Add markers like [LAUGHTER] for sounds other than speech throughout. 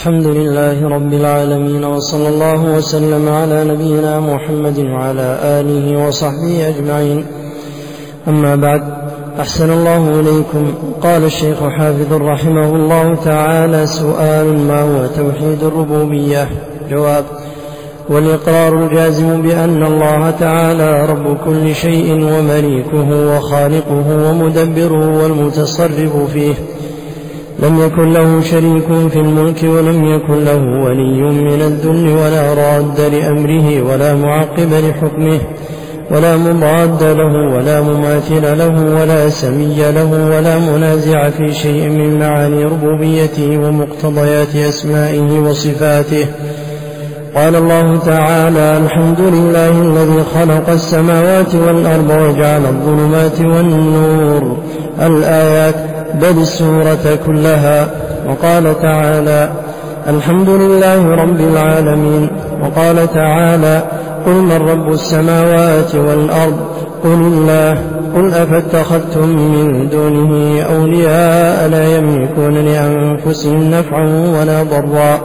الحمد لله رب العالمين وصلى الله وسلم على نبينا محمد وعلى آله وصحبه أجمعين. أما بعد أحسن الله إليكم. قال الشيخ حافظ رحمه الله تعالى سؤال ما هو توحيد الربوبية؟ جواب والإقرار الجازم بأن الله تعالى رب كل شيء ومليكه وخالقه ومدبره والمتصرف فيه. لم يكن له شريك في الملك ولم يكن له ولي من الذل ولا راد لأمره ولا معقب لحكمه ولا مضاد له ولا مماثل له ولا سمي له ولا منازع في شيء من معاني ربوبيته ومقتضيات أسمائه وصفاته قال الله تعالى الحمد لله الذي خلق السماوات والأرض وجعل الظلمات والنور. الآيات بل السورة كلها. وقال تعالى الحمد لله رب العالمين. وقال تعالى قل من رب السماوات والأرض؟ قل الله. قل أفاتخذتم من دونه أولياء لا يملكون لأنفسهم نفعا ولا ضرا.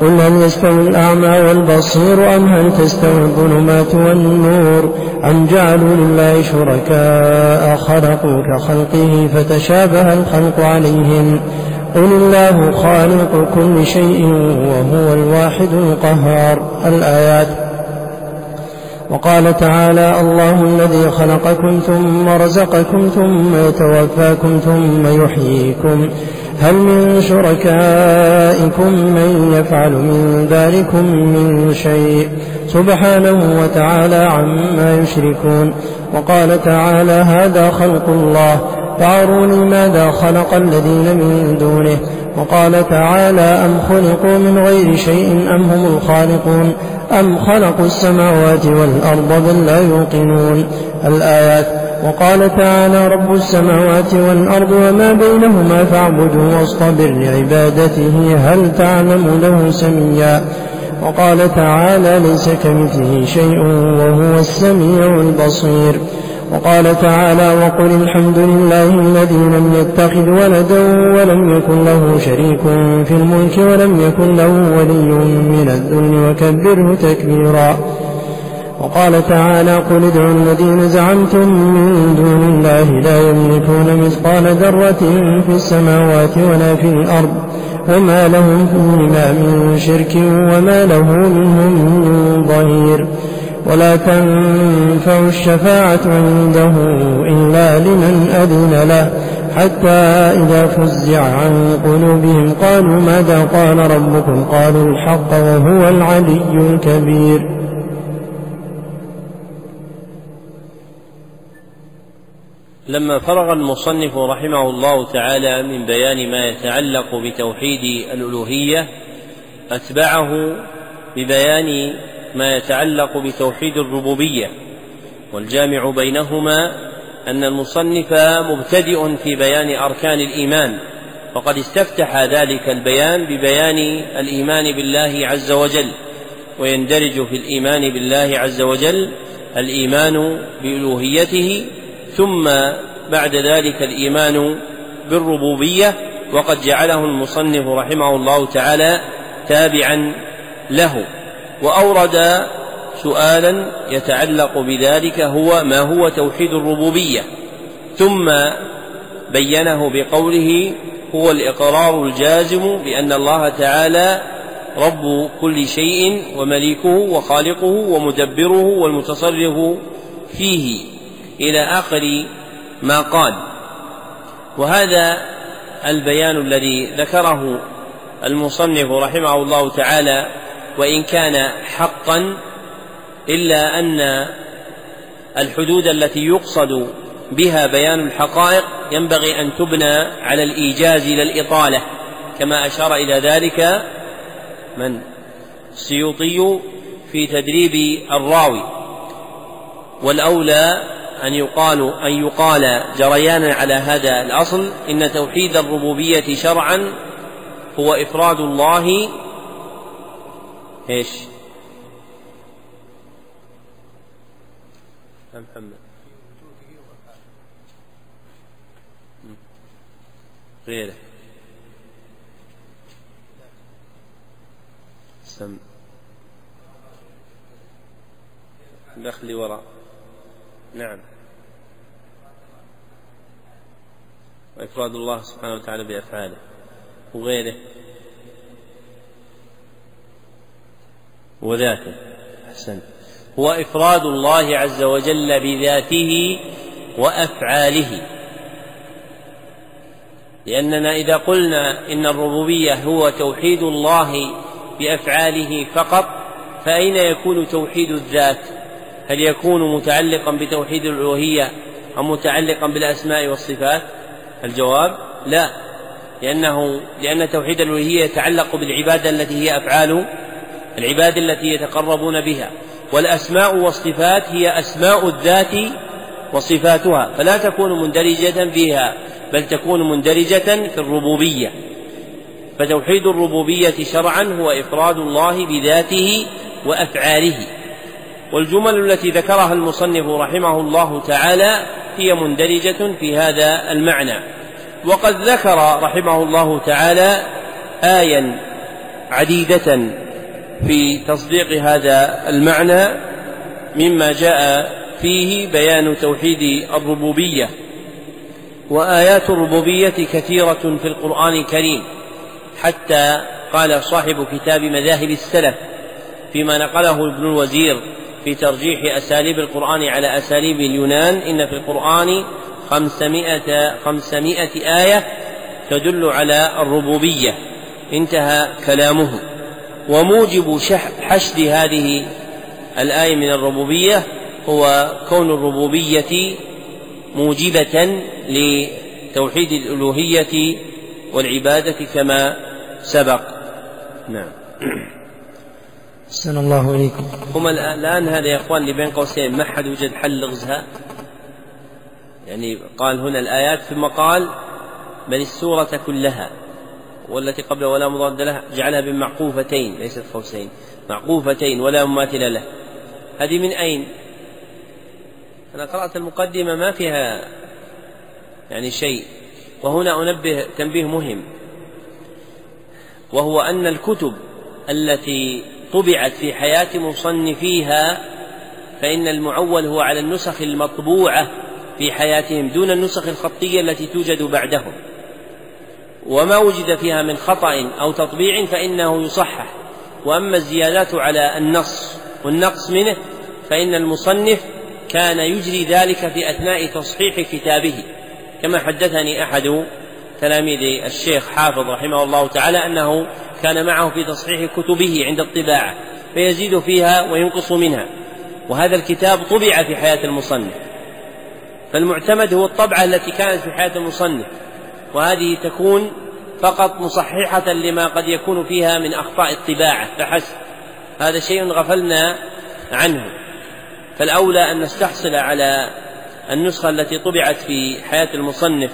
قل هل يستوي الأعمى والبصير أم هل تستوي الظلمات والنور أم جعلوا لله شركاء خلقوا كخلقه فتشابه الخلق عليهم قل الله خالق كل شيء وهو الواحد القهار الآيات وقال تعالى الله الذي خلقكم ثم رزقكم ثم يتوفاكم ثم يحييكم هل من شركائكم من يفعل من ذلكم من شيء؟ سبحانه وتعالى عما يشركون. وقال تعالى هذا خلق الله. فاروني ماذا خلق الذين من دونه. وقال تعالى أم خلقوا من غير شيء أم هم الخالقون؟ أم خلقوا السماوات والأرض بل لا يوقنون. الآيات وقال تعالى رب السماوات والأرض وما بينهما فاعبده واصطبر لعبادته هل تعلم له سميا وقال تعالى ليس كمثله شيء وهو السميع البصير وقال تعالى وقل الحمد لله الذي لم يتخذ ولدا ولم يكن له شريك في الملك ولم يكن له ولي من الذل وكبره تكبيرا وقال تعالى قل ادعوا الذين زعمتم من دون الله لا يملكون مثقال ذرة في السماوات ولا في الأرض وما لهم فيهما من شرك وما له منهم من ظهير ولا تنفع الشفاعة عنده إلا لمن أذن له. حتى إذا فزع عن قلوبهم قالوا ماذا قال ربكم؟ قالوا الحق وهو العلي الكبير. لما فرغ المصنف رحمه الله تعالى من بيان ما يتعلق بتوحيد الألوهية أتبعه ببيان ما يتعلق بتوحيد الربوبية. والجامع بينهما أن المصنف مبتدئ في بيان أركان الإيمان وقد استفتح ذلك البيان ببيان الإيمان بالله عز وجل. ويندرج في الإيمان بالله عز وجل الإيمان بألوهيته ثم بعد ذلك الإيمان بالربوبية وقد جعله المصنف رحمه الله تعالى تابعا له. وأورد سؤالا يتعلق بذلك هو ما هو توحيد الربوبية. ثم بينه بقوله هو الإقرار الجازم بأن الله تعالى رب كل شيء ومليكه وخالقه ومدبره والمتصرف فيه. إلى آخر ما قال. وهذا البيان الذي ذكره المصنف رحمه الله تعالى وإن كان حقا إلا أن الحدود التي يقصد بها بيان الحقائق ينبغي أن تبنى على الإيجاز لا الاطاله كما أشار إلى ذلك من؟ السيوطي في تدريب الراوي. والأولى أن يقال أن يقال جريانا على هذا الأصل إن توحيد الربوبية شرعا هو إفراد الله. إيش؟ محمد؟ غيره. أحسن دخلي وراء. نعم. وإفراد الله سبحانه وتعالى بأفعاله وغيره. وذاته أحسن. هو إفراد الله عز وجل بذاته وأفعاله. لأننا إذا قلنا إن الربوبية هو توحيد الله بأفعاله فقط فأين يكون توحيد الذات؟ هل يكون متعلقا بتوحيد الألوهية أو متعلقا بالأسماء والصفات؟ الجواب لا لأنه لأن توحيد الألوهية يتعلق بالعبادة التي هي أفعال العباد التي يتقربون بها والأسماء والصفات هي أسماء الذات وصفاتها فلا تكون مندرجة فيها بل تكون مندرجة في الربوبية فتوحيد الربوبية شرعا هو إفراد الله بذاته وأفعاله والجمل التي ذكرها المصنف رحمه الله تعالى هي مندرجة في هذا المعنى. وقد ذكر رحمه الله تعالى آيا عديدة في تصديق هذا المعنى مما جاء فيه بيان توحيد الربوبية. وآيات الربوبية كثيرة في القرآن الكريم. حتى قال صاحب كتاب مذاهب السلف فيما نقله ابن الوزير في ترجيح أساليب القرآن على أساليب اليونان. إن في القرآن خمسمائة, خمسمائة آية تدل على الربوبية. انتهى كلامه. وموجب حشد هذه الآية من الربوبية هو كون الربوبية موجبة لتوحيد الألوهية والعبادة كما سبق. نعم. [CLEARS THROAT] أحسن الله إليكم. هم الآن هذا يا إخوان اللي بين قوسين ما حد وجد حل لغزها؟ يعني قال هنا الآيات ثم قال بل السورة كلها والتي قبل ولا مضاد لها جعلها بمعقوفتين ليست قوسين معقوفتين ولا مماثل له. هذه من أين؟ أنا قرأت المقدمة ما فيها يعني شيء. وهنا أنبه تنبيه مهم. وهو أن الكتب التي طبعت في حياة مصنفيها فإن المعول هو على النسخ المطبوعة في حياتهم دون النسخ الخطية التي توجد بعدهم. وما وجد فيها من خطأ أو تطبيع فإنه يصحح. وأما الزيادات على النص والنقص منه فإن المصنف كان يجري ذلك في أثناء تصحيح كتابه. كما حدثني أحد تلاميذ الشيخ حافظ رحمه الله تعالى أنه كان معه في تصحيح كتبه عند الطباعة فيزيد فيها وينقص منها. وهذا الكتاب طبع في حياة المصنف. فالمعتمد هو الطبعة التي كانت في حياة المصنف. وهذه تكون فقط مصححة لما قد يكون فيها من أخطاء الطباعة فحسب. هذا شيء غفلنا عنه. فالأولى أن نستحصل على النسخة التي طبعت في حياة المصنف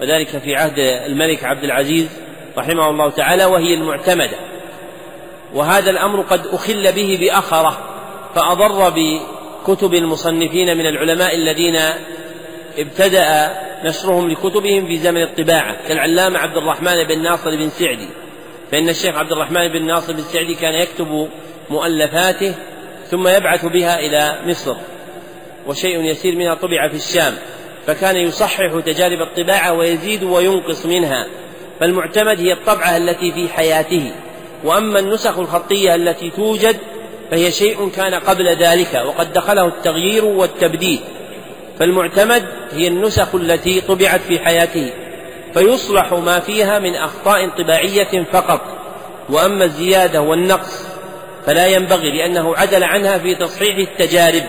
وذلك في عهد الملك عبد العزيز. رحمه الله تعالى وهي المعتمدة. وهذا الأمر قد أخل به بأخرة فأضر بكتب المصنفين من العلماء الذين ابتدأ نشرهم لكتبهم في زمن الطباعة كالعلامة عبد الرحمن بن ناصر بن سعدي. فإن الشيخ عبد الرحمن بن ناصر بن سعدي كان يكتب مؤلفاته ثم يبعث بها إلى مصر وشيء يسير منها طبع في الشام. فكان يصحح تجارب الطباعة ويزيد وينقص منها. فالمعتمد هي الطبعة التي في حياته. وأما النسخ الخطية التي توجد فهي شيء كان قبل ذلك وقد دخله التغيير والتبديل. فالمعتمد هي النسخ التي طبعت في حياته. فيصلح ما فيها من أخطاء طباعية فقط. وأما الزيادة والنقص فلا ينبغي لأنه عدل عنها في تصحيح التجارب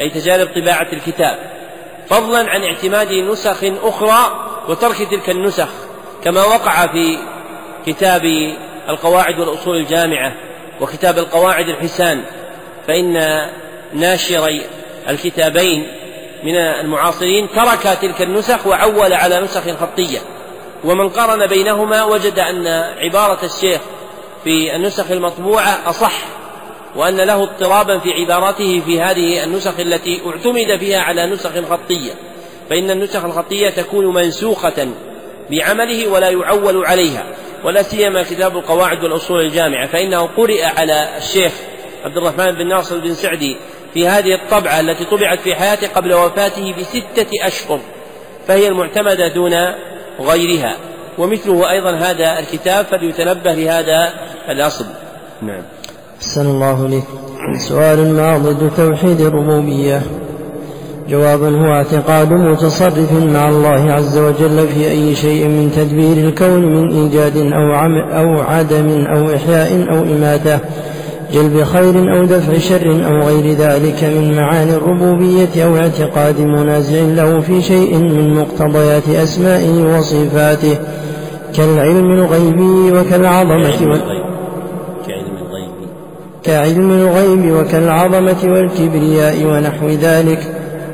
أي تجارب طباعة الكتاب. فضلا عن اعتماد نسخ أخرى وترك تلك النسخ. كما وقع في كتاب القواعد والأصول الجامعة وكتاب القواعد الحسان فإن ناشري الكتابين من المعاصرين ترك تلك النسخ وعول على نسخ خطية. ومن قارن بينهما وجد أن عبارة الشيخ في النسخ المطبوعة أصح وأن له اضطرابا في عباراته في هذه النسخ التي اعتمد فيها على نسخ خطية. فإن النسخ الخطية تكون منسوخة بعمله ولا يعول عليها ولا سيما كتاب القواعد والأصول الجامعة فإنه قرئ على الشيخ عبد الرحمن بن ناصر بن سعدي في هذه الطبعة التي طبعت في حياته قبل وفاته بستة أشهر فهي المعتمدة دون غيرها ومثله أيضا هذا الكتاب فليتنبه لهذا الأصل. نعم. أحسن الله لك سؤال ما ضد توحيد الربوبية. جواب هو اعتقاد متصرف مع الله عز وجل في أي شيء من تدبير الكون من إيجاد أو, عم أو عدم أو إحياء أو إماتة جلب خير أو دفع شر أو غير ذلك من معاني الربوبية أو اعتقاد منازع له في شيء من مقتضيات أسمائه وصفاته كالعلم الغيبي وكالعظمة وال... كعلم الغيب وكالعظمة والكبرياء ونحو ذلك.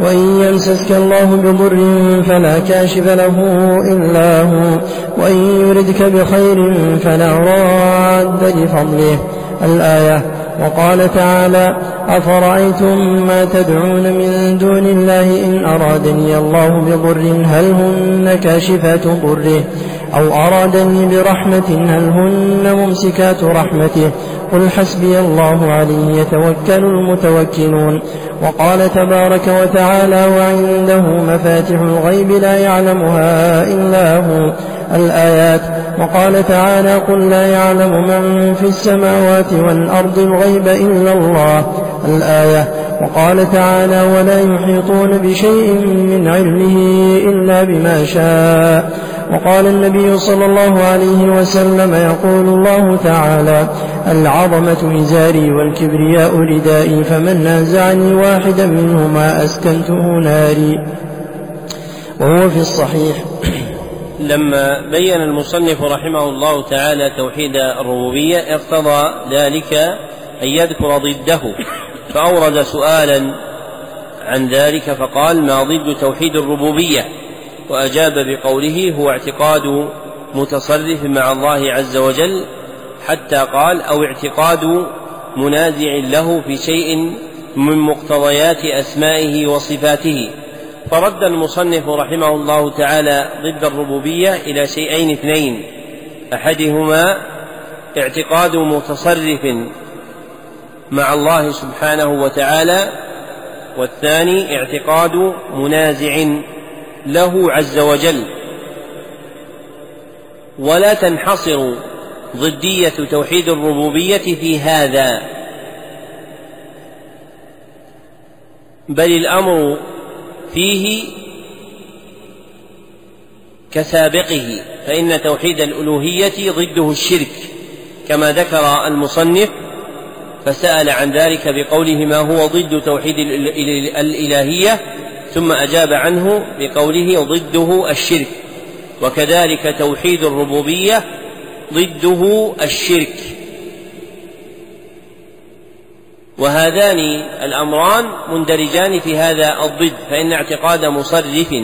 وإن يمسسك الله بضر فلا كاشف له إلا هو وإن يردك بخير فلا راد لفضله. الآية وقال تعالى أفرأيتم ما تدعون من دون الله إن أرادني الله بضر هل هن كاشفات ضره؟ أو أرادني برحمة هل هن ممسكات رحمته؟ قل حسبي الله عليه يتوكل المتوكلون. وقال تبارك وتعالى وعنده مفاتح الغيب لا يعلمها إلا هو. الآيات. وقال تعالى قل لا يعلم من في السماوات والأرض الغيب إلا الله. الآية. وقال تعالى ولا يحيطون بشيء من علمه إلا بما شاء. وقال النبي صلى الله عليه وسلم يقول الله تعالى العظمة إزاري والكبرياء ردائي فمن نازعني واحدا منهما أسكنته ناري. وهو في الصحيح. لما بين المصنف رحمه الله تعالى توحيد الربوبية اقتضى ذلك أن يذكر ضده. فأورد سؤالا عن ذلك فقال ما ضد توحيد الربوبية؟ وأجاب بقوله هو اعتقاد متصرف مع الله عز وجل حتى قال أو اعتقاد منازع له في شيء من مقتضيات أسمائه وصفاته. فرد المصنف رحمه الله تعالى ضد الربوبية إلى شيئين اثنين. أحدهما اعتقاد متصرف مع الله سبحانه وتعالى والثاني اعتقاد منازع له عز وجل. ولا تنحصر ضدية توحيد الربوبية في هذا. بل الأمر فيه كسابقه فإن توحيد الألوهية ضده الشرك. كما ذكر المصنف فسأل عن ذلك بقوله ما هو ضد توحيد الإلهية؟ ثم أجاب عنه بقوله ضده الشرك وكذلك توحيد الربوبية ضده الشرك. وهذان الأمران مندرجان في هذا الضد فإن اعتقاد مصرف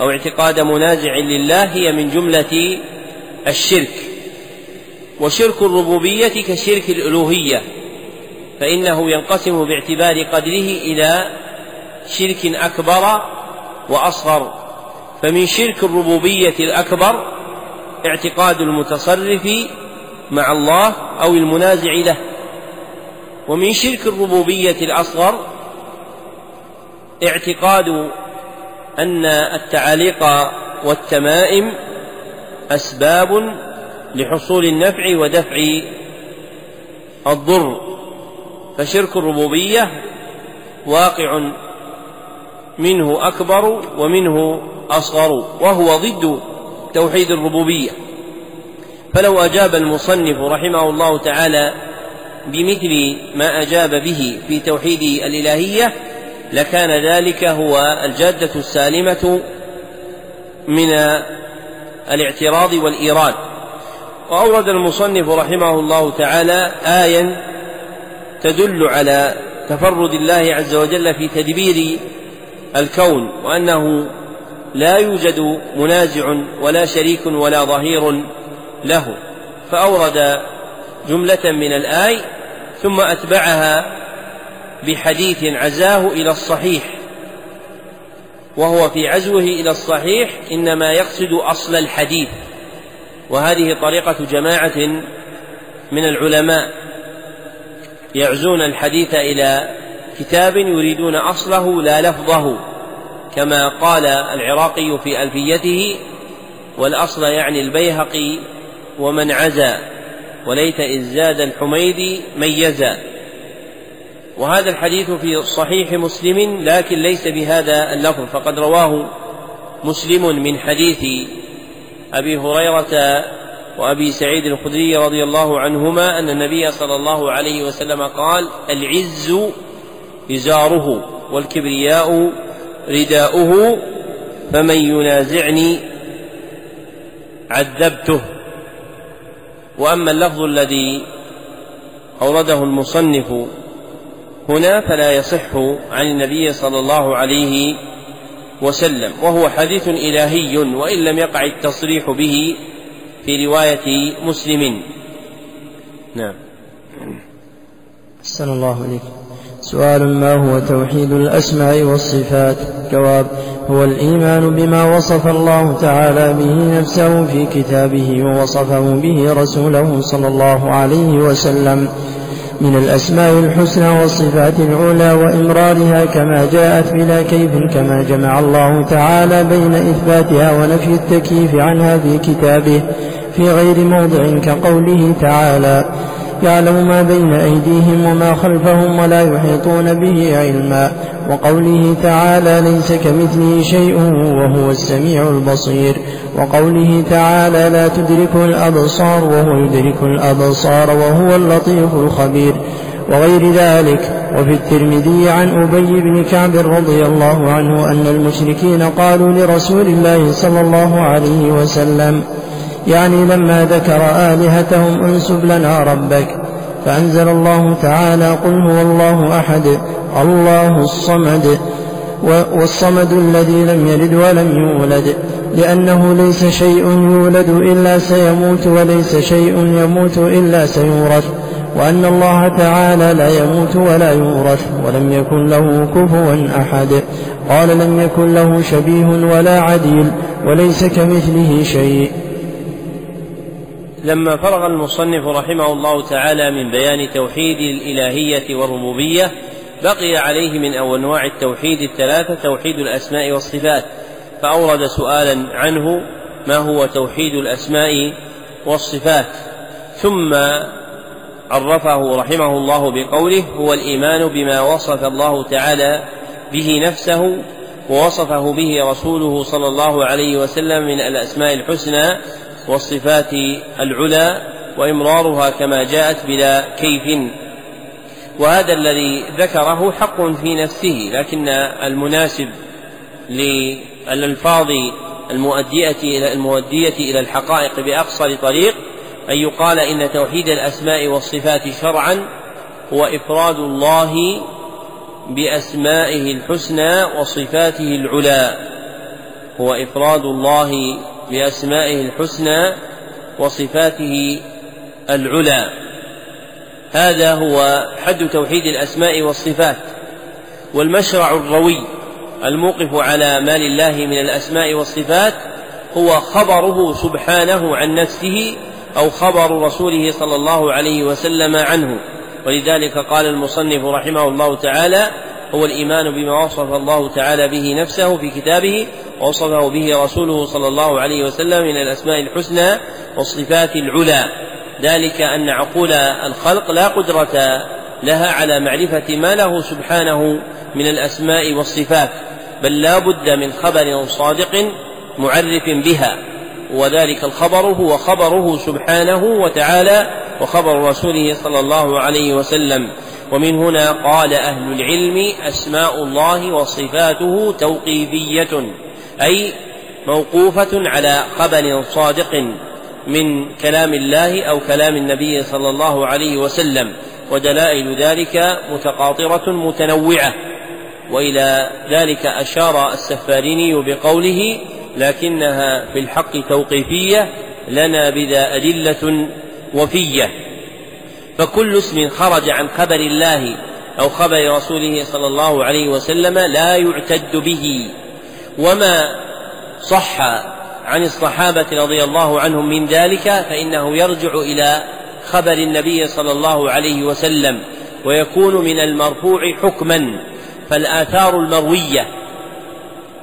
أو اعتقاد منازع لله هي من جملة الشرك. وشرك الربوبية كشرك الألوهية فإنه ينقسم باعتبار قدره إلى شرك أكبر وأصغر. فمن شرك الربوبية الأكبر اعتقاد المتصرف مع الله أو المنازع له. ومن شرك الربوبية الأصغر اعتقاد أن التعاليق والتمائم أسباب لحصول النفع ودفع الضر. فشرك الربوبية واقع منه أكبر ومنه أصغر وهو ضد توحيد الربوبية. فلو أجاب المصنف رحمه الله تعالى بمثل ما أجاب به في توحيد الإلهية لكان ذلك هو الجادة السالمة من الاعتراض والإيراد. وأورد المصنف رحمه الله تعالى آيا تدل على تفرد الله عز وجل في تدبير الكون وأنه لا يوجد منازع ولا شريك ولا ظهير له. فأورد جملة من الآي ثم أتبعها بحديث عزاه إلى الصحيح. وهو في عزوه إلى الصحيح إنما يقصد أصل الحديث. وهذه طريقة جماعة من العلماء يعزون الحديث إلى كتاب يريدون أصله لا لفظه كما قال العراقي في ألفيته والأصل يعني البيهقي ومن عزا وليت إذ زاد الحميدي ميزا. وهذا الحديث في صحيح مسلم لكن ليس بهذا اللفظ فقد رواه مسلم من حديث أبي هريرة وأبي سعيد الخدري رضي الله عنهما أن النبي صلى الله عليه وسلم قال العز إزاره والكبرياء رداؤه فمن ينازعني عذبته. وأما اللفظ الذي أورده المصنف هنا فلا يصح عن النبي صلى الله عليه وسلم وهو حديث إلهي وإن لم يقع التصريح به في رواية مسلم. نعم. أحسن الله إليك. سؤال ما هو توحيد الأسماء والصفات؟ جواب هو الإيمان بما وصف الله تعالى به نفسه في كتابه ووصفه به رسوله صلى الله عليه وسلم. من الأسماء الحسنى والصفات العلى وإمرارها كما جاءت بلا كيف كما جمع الله تعالى بين إثباتها ونفي التكييف عنها في كتابه في غير موضع كقوله تعالى. يعلم ما بين أيديهم وما خلفهم ولا يحيطون به علما. وقوله تعالى ليس كمثله شيء وهو السميع البصير. وقوله تعالى لا تدركه الأبصار وهو يدرك الأبصار وهو اللطيف الخبير. وغير ذلك وفي الترمذي عن أبي بن كعب رضي الله عنه أن المشركين قالوا لرسول الله صلى الله عليه وسلم يعني لما ذكر آلهتهم انسب لنا ربك فأنزل الله تعالى قل هو الله أحد الله الصمد والصمد الذي لم يلد ولم يولد لأنه ليس شيء يولد إلا سيموت وليس شيء يموت إلا سيورث وأن الله تعالى لا يموت ولا يورث ولم يكن له كفوا أحد قال لم يكن له شبيه ولا عديل وليس كمثله شيء. لما فرغ المصنف رحمه الله تعالى من بيان توحيد الإلهية والربوبية بقي عليه من أنواع التوحيد الثلاثة توحيد الأسماء والصفات. فأورد سؤالا عنه ما هو توحيد الأسماء والصفات؟ ثم عرفه رحمه الله بقوله هو الإيمان بما وصف الله تعالى به نفسه ووصفه به رسوله صلى الله عليه وسلم من الأسماء الحسنى والصفات العلى وإمرارها كما جاءت بلا كيف. وهذا الذي ذكره حق في نفسه لكن المناسب للألفاظ المؤدية إلى المؤدية إلى الحقائق بأقصر طريق أن يقال إن توحيد الأسماء والصفات شرعا هو إفراد الله بأسمائه الحسنى وصفاته العلى هو إفراد الله بأسمائه الحسنى وصفاته العلى. هذا هو حد توحيد الأسماء والصفات. والمشرع الروي الموقف على ما لله من الأسماء والصفات هو خبره سبحانه عن نفسه أو خبر رسوله صلى الله عليه وسلم عنه. ولذلك قال المصنف رحمه الله تعالى هو الإيمان بما وصف الله تعالى به نفسه في كتابه ووصفه به رسوله صلى الله عليه وسلم من الأسماء الحسنى والصفات العلى. ذلك أن عقول الخلق لا قدرة لها على معرفة ما له سبحانه من الأسماء والصفات بل لا بد من خبر صادق معرف بها. وذلك الخبر هو خبره سبحانه وتعالى وخبر رسوله صلى الله عليه وسلم. ومن هنا قال أهل العلم أسماء الله وصفاته توقيفية. أي موقوفة على خبر صادق من كلام الله أو كلام النبي صلى الله عليه وسلم ودلائل ذلك متقاطرة متنوعة. وإلى ذلك أشار السفاريني بقوله لكنها في الحق توقيفية لنا بذا أدلة وفية. فكل اسم خرج عن خبر الله أو خبر رسوله صلى الله عليه وسلم لا يعتد به. وما صح عن الصحابة رضي الله عنهم من ذلك فإنه يرجع إلى خبر النبي صلى الله عليه وسلم ويكون من المرفوع حكما فالآثار المروية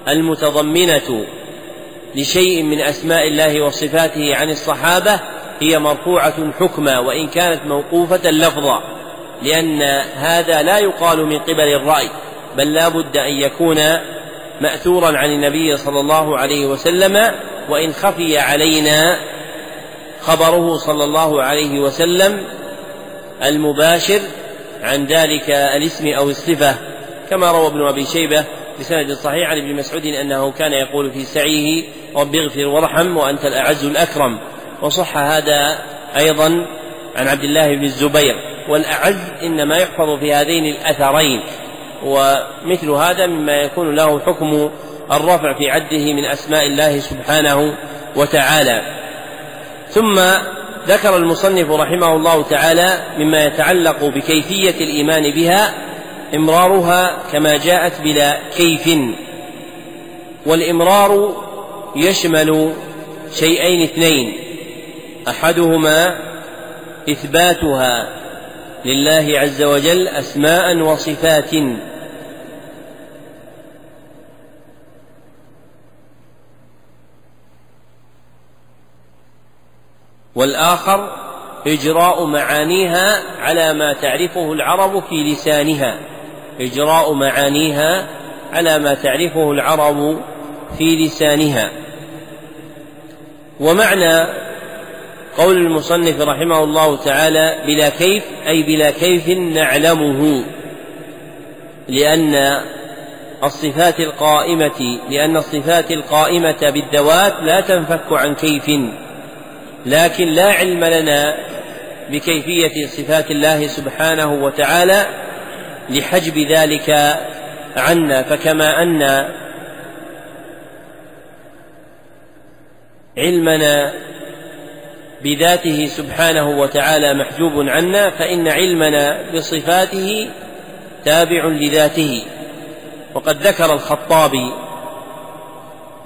المتضمنة لشيء من أسماء الله وصفاته عن الصحابة هي مرفوعة حكما وإن كانت موقوفة لفظا لأن هذا لا يقال من قبل الرأي بل لا بد أن يكون مأثورا عن النبي صلى الله عليه وسلم وإن خفي علينا خبره صلى الله عليه وسلم المباشر عن ذلك الاسم أو الصفة. كما روى ابن أبي شيبة بسند صحيح عن ابن مسعود أنه كان يقول في سعيه رب اغفر وارحم وأنت الأعز الأكرم. وصح هذا أيضا عن عبد الله بن الزبير والأعز إنما يحفظ في هذين الأثرين. ومثل هذا مما يكون له حكم الرفع في عده من أسماء الله سبحانه وتعالى. ثم ذكر المصنف رحمه الله تعالى مما يتعلق بكيفية الإيمان بها إمرارها كما جاءت بلا كيف. والإمرار يشمل شيئين اثنين أحدهما إثباتها لله عز وجل أسماء وصفات. والآخر إجراء معانيها على ما تعرفه العرب في لسانها. إجراء معانيها على ما تعرفه العرب في لسانها. ومعنى قول المصنف رحمه الله تعالى بلا كيف أي بلا كيف نعلمه لأن الصفات القائمة لأن الصفات القائمة بالذوات لا تنفك عن كيف. لكن لا علم لنا بكيفية صفات الله سبحانه وتعالى لحجب ذلك عنا فكما أن علمنا بذاته سبحانه وتعالى محجوب عنا فإن علمنا بصفاته تابع لذاته. وقد ذكر الخطابي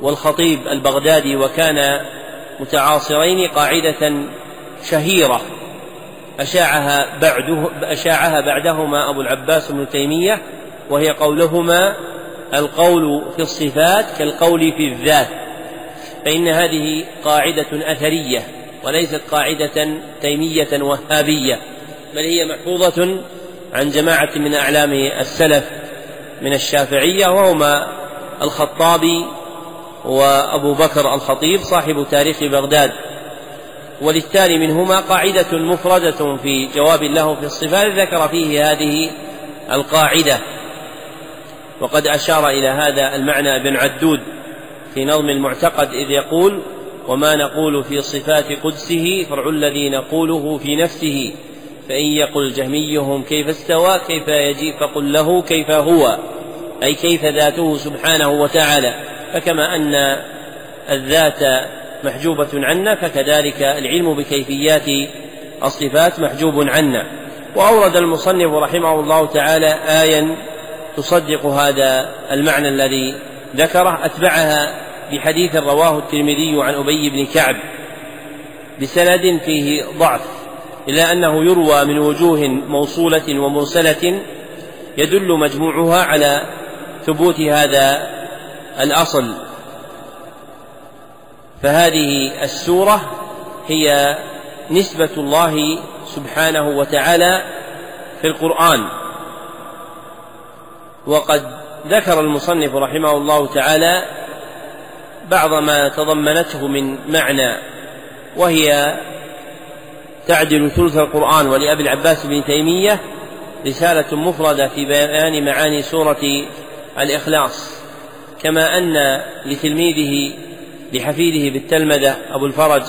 والخطيب البغدادي وكان متعاصرين قاعدة شهيرة. أشاعها بعده أشاعها بعدهما أبو العباس بن تيمية وهي قولهما القول في الصفات كالقول في الذات. فإن هذه قاعدة أثرية وليست قاعدة تيمية وهابية بل هي محفوظة عن جماعة من أعلام السلف من الشافعية وهما الخطابي وأبو بكر الخطيب صاحب تاريخ بغداد. وللتالي منهما قاعدة مفردة في جواب له في الصفات ذكر فيه هذه القاعدة. وقد أشار إلى هذا المعنى ابن عدود في نظم المعتقد إذ يقول وما نقول في صفات قدسه فرع الذي نقوله في نفسه. فإن يقل جهميهم كيف استوى كيف يجيء فقل له كيف هو. أي كيف ذاته سبحانه وتعالى. فكما أن الذات محجوبة عنا فكذلك العلم بكيفيات الصفات محجوب عنا. وأورد المصنف رحمه الله تعالى آية تصدق هذا المعنى الذي ذكره أتبعها بحديث رواه الترمذي عن أبي بن كعب بسند فيه ضعف إلا أنه يروى من وجوه موصولة ومرسلة يدل مجموعها على ثبوت هذا الأصل. فهذه السورة هي نسبة الله سبحانه وتعالى في القرآن. وقد ذكر المصنف رحمه الله تعالى بعض ما تضمنته من معنى وهي تعدل ثلث القرآن. ولأبي العباس بن تيمية رسالة مفردة في بيان معاني سورة الإخلاص. كما أن لتلميذه لحفيده بالتلمذة أبو الفرج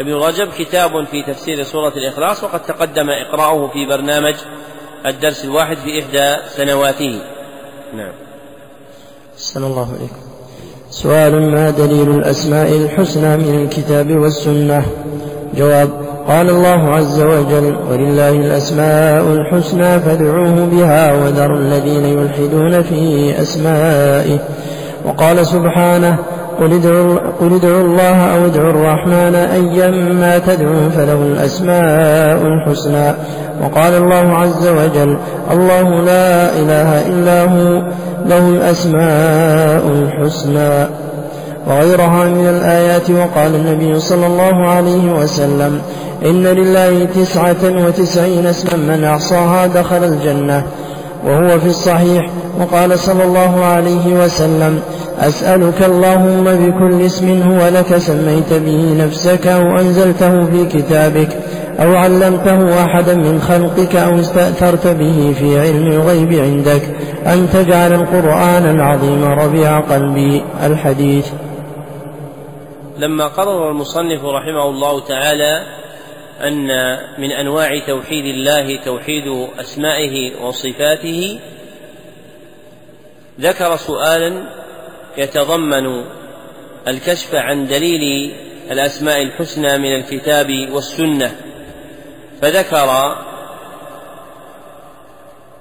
ابن رجب كتاب في تفسير سورة الإخلاص وقد تقدم إقراؤه في برنامج الدرس الواحد في إحدى سنواته. نعم. أحسن الله عليكم سؤال ما دليل الأسماء الحسنى من الكتاب والسنة؟ جواب قال الله عز وجل ولله الأسماء الحسنى فادعوه بها وذروا الذين يلحدون في أسمائه وقال سبحانه قل ادعوا, قل ادعوا الله أو ادعوا الرحمن أيما تدعوا فله الأسماء الحسنى. وقال الله عز وجل الله لا إله إلا هو له الأسماء الحسنى. وغيرها من الآيات وقال النبي صلى الله عليه وسلم إن لله تسعة وتسعين اسما من أحصاها دخل الجنة. وهو في الصحيح وقال صلى الله عليه وسلم أسألك اللهم بكل اسم هو لك سميت به نفسك أو أنزلته في كتابك أو علمته أحدا من خلقك أو استأثرت به في علم الغيب عندك أن تجعل القرآن العظيم ربيع قلبي. الحديث. لما قرر المصنف رحمه الله تعالى أن من أنواع توحيد الله توحيد أسمائه وصفاته ذكر سؤالا يتضمن الكشف عن دليل الأسماء الحسنى من الكتاب والسنة فذكر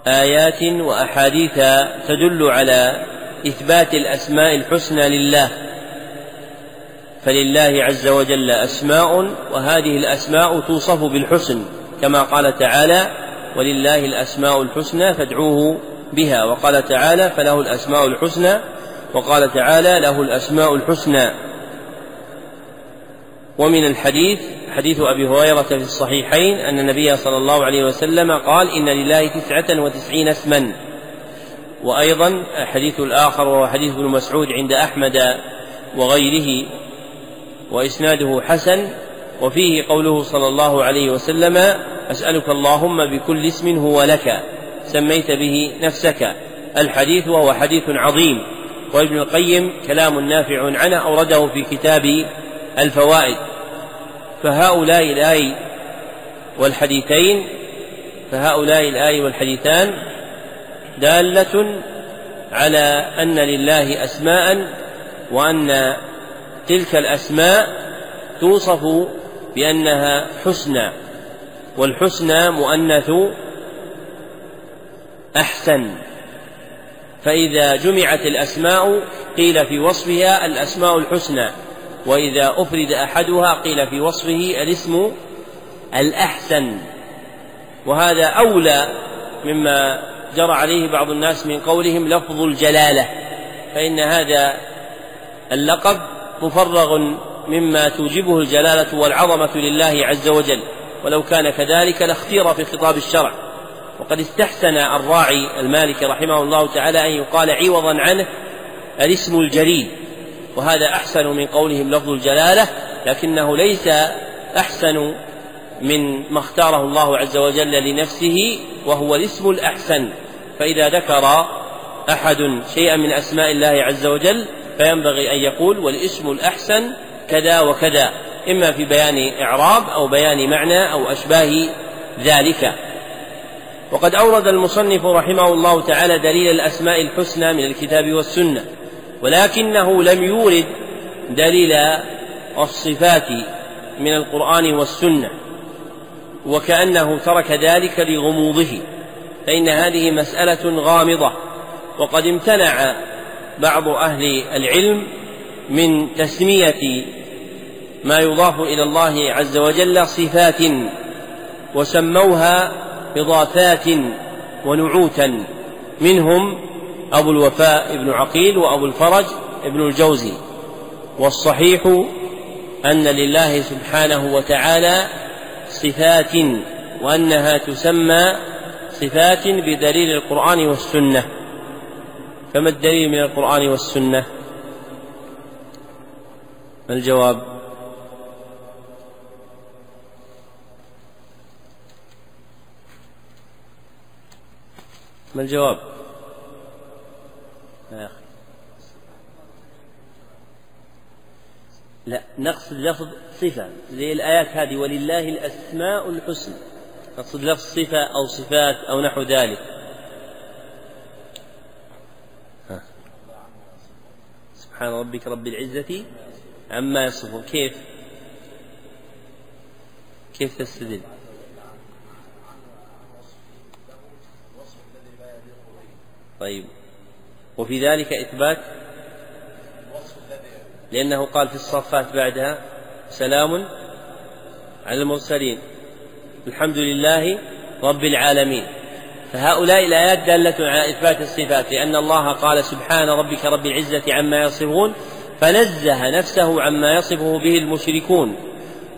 آيات وأحاديث تدل على إثبات الأسماء الحسنى لله. فلله عز وجل أسماء وهذه الأسماء توصف بالحسن كما قال تعالى ولله الأسماء الحسنى فادعوه بها وقال تعالى فله الأسماء الحسنى وقال تعالى له الأسماء الحسنى ومن الحديث حديث أبي هريرة في الصحيحين أن النبي صلى الله عليه وسلم قال إن لله تسعة وتسعين اسما وأيضا الحديث الآخر وهو حديث ابن مسعود عند أحمد وغيره. وإسناده حسن وفيه قوله صلى الله عليه وسلم أسألك اللهم بكل اسم هو لك سميت به نفسك. الحديث وهو حديث عظيم وابن القيم كلام نافع عنه أورده في كتاب الفوائد. فهؤلاء الآي والحديثين فهؤلاء الآي والحديثان دالة على أن لله أسماء وأن تلك الأسماء توصف بأنها حسنى والحسنى مؤنث أحسن. فإذا جمعت الأسماء قيل في وصفها الأسماء الحسنى وإذا أفرد أحدها قيل في وصفه الاسم الأحسن. وهذا أولى مما جرى عليه بعض الناس من قولهم لفظ الجلالة فإن هذا اللقب مفرغ مما توجبه الجلالة والعظمة لله عز وجل ولو كان كذلك لاختير في خطاب الشرع. وقد استحسن الراعي المالكي رحمه الله تعالى أن يقال عوضا عنه الاسم الجليل وهذا أحسن من قولهم لفظ الجلالة لكنه ليس أحسن من ما اختاره الله عز وجل لنفسه وهو الاسم الأحسن. فإذا ذكر أحد شيئا من أسماء الله عز وجل فينبغي أن يقول والاسم الأحسن كذا وكذا إما في بيان إعراب أو بيان معنى أو أشباه ذلك. وقد أورد المصنف رحمه الله تعالى دليل الأسماء الحسنى من الكتاب والسنة ولكنه لم يورد دليل الصفات من القرآن والسنة وكأنه ترك ذلك لغموضه فإن هذه مسألة غامضة وقد امتنع بعض أهل العلم من تسمية ما يضاف إلى الله عز وجل صفات وسموها إضافات ونعوتا. منهم أبو الوفاء بن عقيل وأبو الفرج ابن الجوزي. والصحيح أن لله سبحانه وتعالى صفات وأنها تسمى صفات بدليل القرآن والسنة. فما الدليل من القرآن والسنة؟ ما الجواب؟ ما الجواب؟ يا أخي. لا نقصد لفظ صفة زي الآيات هذه ولله الأسماء الحسنى نقصد لفظ صفة أو صفات أو نحو ذلك. سبحان ربك رب العزة عما يصفون. كيف؟ كيف تستدل؟ طيب. وفي ذلك إثبات لأنه قال في الصفات بعدها سلام على المرسلين. الحمد لله رب العالمين. فهؤلاء الآيات دالة على إثبات الصفات لأن الله قال سبحان ربك رب العزة عما يصفون فنزه نفسه عما يصفه به المشركون.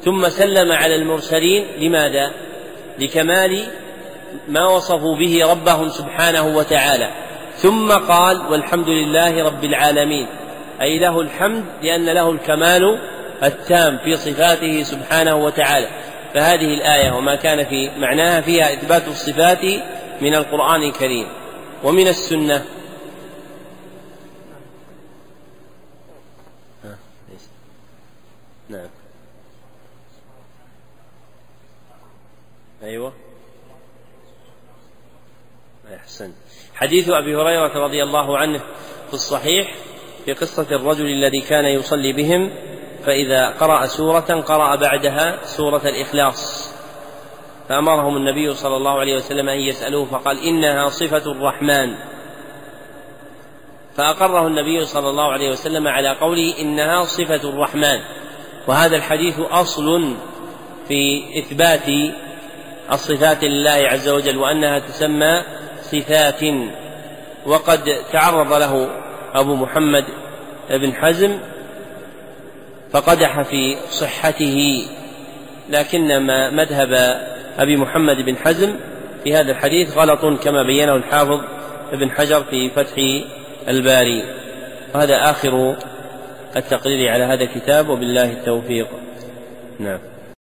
ثم سلم على المرسلين لماذا؟ لكمال ما وصفوا به ربهم سبحانه وتعالى. ثم قال والحمد لله رب العالمين أي له الحمد لأن له الكمال التام في صفاته سبحانه وتعالى. فهذه الآية وما كان في معناها فيها إثبات الصفات من القرآن الكريم ومن السنة. نعم. أيوه. أحسن حديث أبي هريرة رضي الله عنه في الصحيح في قصة الرجل الذي كان يصلي بهم فإذا قرأ سورة قرأ بعدها سورة الإخلاص. فأمرهم النبي صلى الله عليه وسلم أن يسألوه فقال إنها صفة الرحمن. فأقره النبي صلى الله عليه وسلم على قوله إنها صفة الرحمن. وهذا الحديث أصل في إثبات الصفات لله عز وجل وأنها تسمى صفات. وقد تعرض له أبو محمد بن حزم فقدح في صحته لكنما مذهب أبي محمد بن حزم في هذا الحديث غلط كما بينه الحافظ ابن حجر في فتح الباري. وهذا آخر التقرير على هذا الكتاب وبالله التوفيق. نعم.